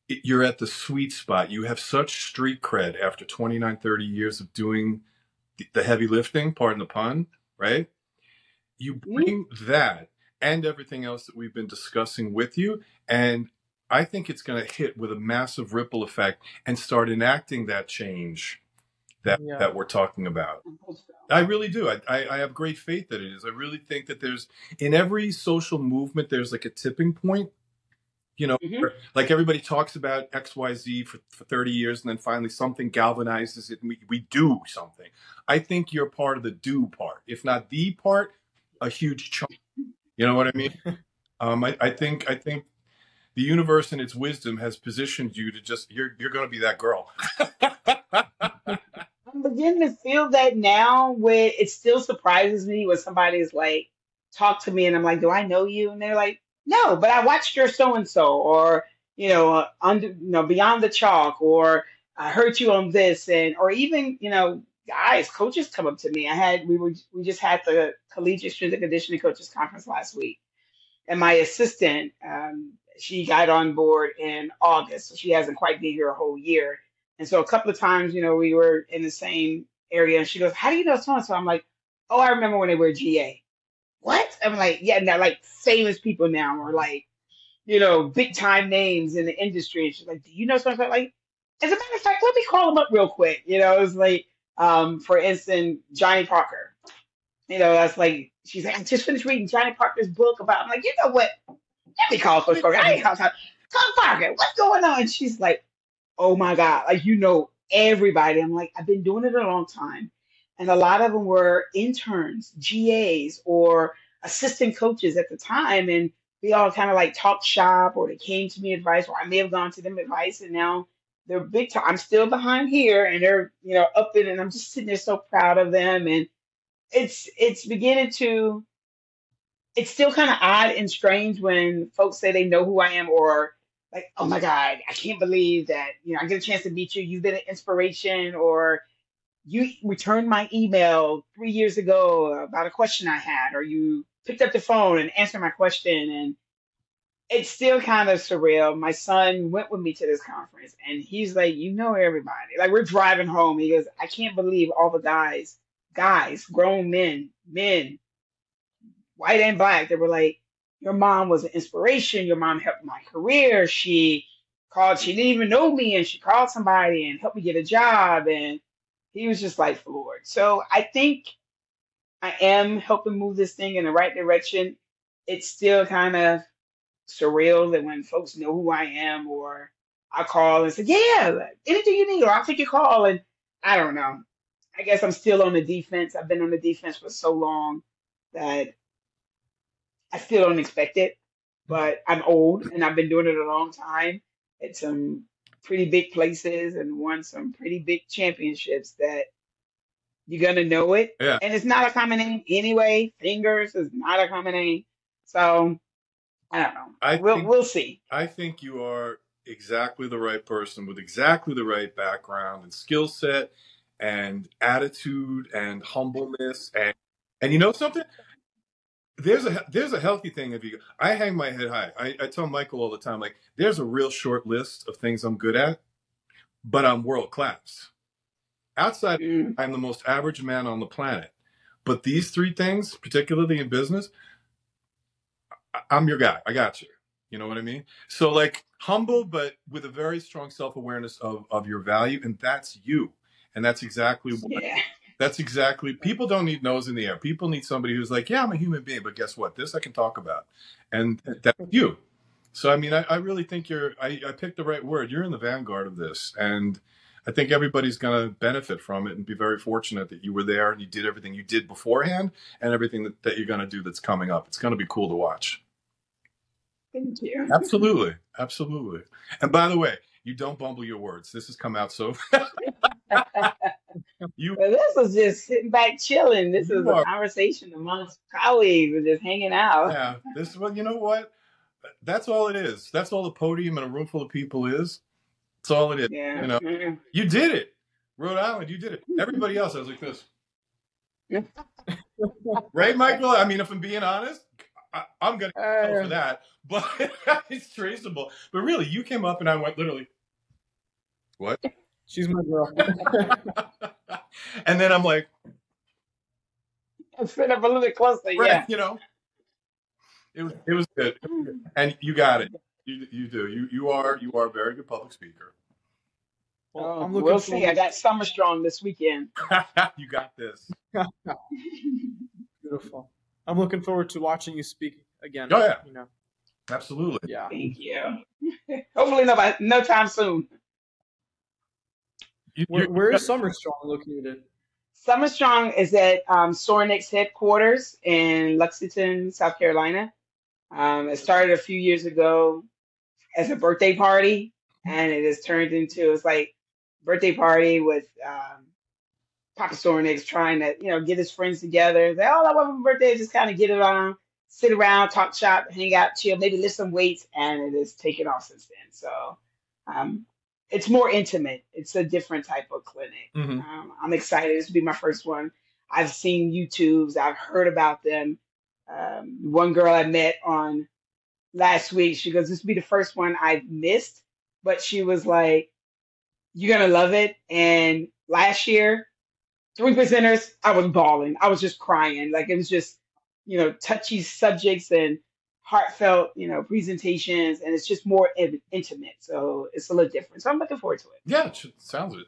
it, you're at the sweet spot. You have such street cred after 29, 30 years of doing the, the heavy lifting, pardon the pun, right? You bring that and everything else that we've been discussing with you. And I think it's going to hit with a massive ripple effect and start enacting that change that, Yeah. that we're talking about. I really do. I, I, I have great faith that it is. I really think that there's in every social movement there's like a tipping point. You know, Mhm. where, like everybody talks about X Y Z for, for 30 years, and then finally something galvanizes it, and we, we do something. I think you're part of the do part, if not the part, a huge chunk. You know what I mean? um, I, I think I think the universe and its wisdom has positioned you to just you're you're going to be that girl. I'm beginning to feel that now where it still surprises me when somebody's like, talk to me and I'm like, do I know you? And they're like, no, but I watched your so and so or, you know, uh, under, you know, beyond the chalk or I heard you on this and, or even, you know, guys, coaches come up to me. I had, we were, we just had the collegiate strength and conditioning coaches conference last week and my assistant, um, she got on board in August, so she hasn't quite been here a whole year. And so a couple of times, you know, we were in the same area, and she goes, "How do you know so and so?" I'm like, "Oh, I remember when they were GA." What? I'm like, "Yeah, now like famous people now, or like, you know, big time names in the industry." And she's like, "Do you know so and so?" Like, as a matter of fact, let me call them up real quick. You know, it was like, um, for instance, Johnny Parker. You know, that's like she's like, I just finished reading Johnny Parker's book about. I'm like, you know what? Let me call Coach Parker. I ain't call Tom Parker. What's going on? And she's like, Oh my God, like you know everybody. I'm like, I've been doing it a long time, and a lot of them were interns, GAs, or assistant coaches at the time, and we all kind of like talked shop, or they came to me advice, or I may have gone to them advice, and now they're big time. I'm still behind here, and they're you know up in, and I'm just sitting there so proud of them, and it's it's beginning to. It's still kind of odd and strange when folks say they know who I am, or like, oh my God, I can't believe that you know I get a chance to meet you. You've been an inspiration, or you returned my email three years ago about a question I had, or you picked up the phone and answered my question, and it's still kind of surreal. My son went with me to this conference and he's like, you know everybody. Like we're driving home. He goes, I can't believe all the guys, guys, grown men, men, white and black, that were like, your mom was an inspiration. Your mom helped my career. She called, she didn't even know me and she called somebody and helped me get a job. And he was just like floored. So I think I am helping move this thing in the right direction. It's still kind of surreal that when folks know who I am or I call and say, yeah, anything you need, or I'll take your call. And I don't know. I guess I'm still on the defense. I've been on the defense for so long that I still don't expect it. But I'm old and I've been doing it a long time at some pretty big places and won some pretty big championships that you're gonna know it. Yeah. And it's not a common name anyway. Fingers is not a common name. So I don't know. I we'll think we'll see. I think you are exactly the right person with exactly the right background and skill set and attitude and humbleness and and you know something there's a there's a healthy thing if you I hang my head high. I, I tell Michael all the time, like, there's a real short list of things I'm good at, but I'm world class. Outside, Mm, I'm the most average man on the planet. But these three things, particularly in business, I'm your guy. I got you. You know what I mean? So like humble, but with a very strong self awareness of of your value, and that's you. And that's exactly what yeah. that's exactly. People don't need nose in the air. People need somebody who's like, yeah, I'm a human being, but guess what? This I can talk about, and that's you. So I mean, I, I really think you're. I, I picked the right word. You're in the vanguard of this, and I think everybody's going to benefit from it and be very fortunate that you were there and you did everything you did beforehand and everything that, that you're going to do that's coming up. It's going to be cool to watch. Thank you. Absolutely, absolutely. And by the way, you don't bumble your words. This has come out so. you Well, this was just sitting back chilling. This is a conversation amongst colleagues just hanging out. yeah. This is well, you know what? That's all it is. That's all the podium and a room full of people is. That's all it is. Yeah. You know, mm. you did it, Rhode Island. You did it. Everybody else, I was like this, right, Michael? I mean, if I'm being honest, I, I'm gonna go for Uh, that, but it's traceable. But really, you came up and I went literally, what? she's my girl. and then I'm like, Sit up a little bit closer. right, Yeah. you know, it was it was good, and you got it. You you do. You you are you are a very good public speaker. well, Oh, I'm looking we'll see. I got Summer Strong this weekend. you got this. Beautiful. I'm looking forward to watching you speak again. Oh yeah, You know, absolutely. yeah. Thank you. Hopefully, no, by- no time soon. You, Where, where is Summer Strong located? Summer Strong is at um, Sorinex headquarters in Lexington, South Carolina. Um, it started a few years ago as a birthday party, and it has turned into it's like birthday party with um, Papa Sorinex trying to you know get his friends together. Say, all I want for my birthday is just kind of get it on, sit around, talk shop, hang out, chill, maybe lift some weights, and it has taken off since then. So um, it's more intimate. It's a different type of clinic. Mhm. Um, I'm excited. This will be my first one. I've seen YouTubes. I've heard about them. Um, one girl I met on last week, she goes, "This will be the first one I've missed," but she was like, "You're gonna love it." And last year, three presenters, I was bawling. I was just crying. Like it was just, you know, touchy subjects and heartfelt, you know, presentations, and it's just more in- intimate. So it's a little different. So I'm looking forward to it. Yeah, it should, sounds it.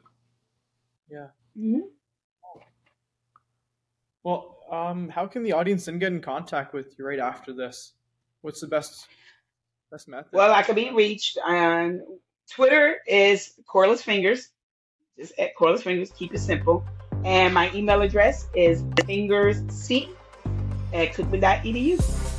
hmm Well, um, how can the audience then get in contact with you right after this? What's the best best method? Well, I can be reached on Twitter is Corliss Fingers, just at Corliss Fingers. Keep it simple. And my email address is fingersc at cookman.edu.